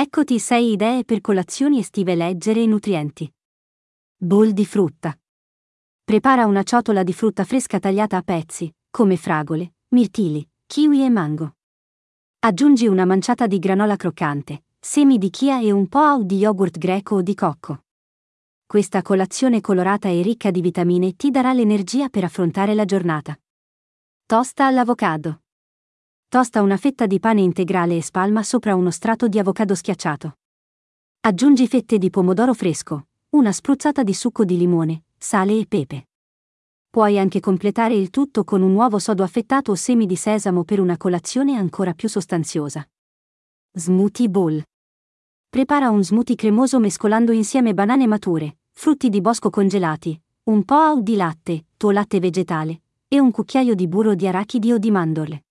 Eccoti 6 idee per colazioni estive leggere e nutrienti. Bowl di frutta. Prepara una ciotola di frutta fresca tagliata a pezzi, come fragole, mirtilli, kiwi e mango. Aggiungi una manciata di granola croccante, semi di chia e un po' di yogurt greco o di cocco. Questa colazione colorata e ricca di vitamine ti darà l'energia per affrontare la giornata. Tosta all'avocado. Tosta una fetta di pane integrale e spalma sopra uno strato di avocado schiacciato. Aggiungi fette di pomodoro fresco, una spruzzata di succo di limone, sale e pepe. Puoi anche completare il tutto con un uovo sodo affettato o semi di sesamo per una colazione ancora più sostanziosa. Smoothie Bowl. Prepara un smoothie cremoso mescolando insieme banane mature, frutti di bosco congelati, un po' di latte, tuo latte vegetale, e un cucchiaio di burro di arachidi o di mandorle.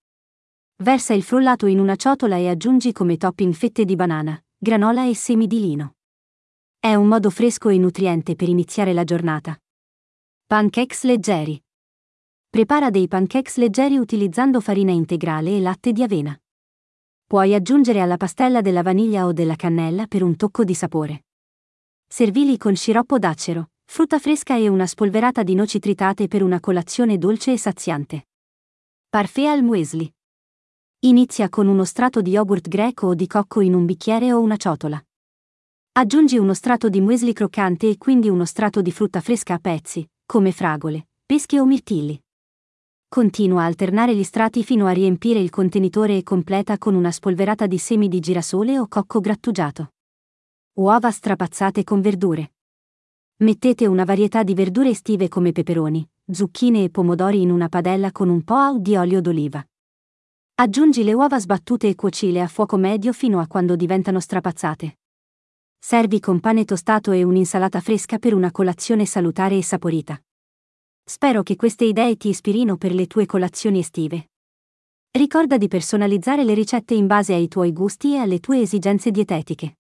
Versa il frullato in una ciotola e aggiungi come topping fette di banana, granola e semi di lino. È un modo fresco e nutriente per iniziare la giornata. Pancakes leggeri. Prepara dei pancakes leggeri utilizzando farina integrale e latte di avena. Puoi aggiungere alla pastella della vaniglia o della cannella per un tocco di sapore. Servili con sciroppo d'acero, frutta fresca e una spolverata di noci tritate per una colazione dolce e saziante. Parfait al muesli. Inizia con uno strato di yogurt greco o di cocco in un bicchiere o una ciotola. Aggiungi uno strato di muesli croccante e quindi uno strato di frutta fresca a pezzi, come fragole, pesche o mirtilli. Continua a alternare gli strati fino a riempire il contenitore e completa con una spolverata di semi di girasole o cocco grattugiato. Uova strapazzate con verdure. Mettete una varietà di verdure estive come peperoni, zucchine e pomodori in una padella con un po' di olio d'oliva. Aggiungi le uova sbattute e cuocile a fuoco medio fino a quando diventano strapazzate. Servi con pane tostato e un'insalata fresca per una colazione salutare e saporita. Spero che queste idee ti ispirino per le tue colazioni estive. Ricorda di personalizzare le ricette in base ai tuoi gusti e alle tue esigenze dietetiche.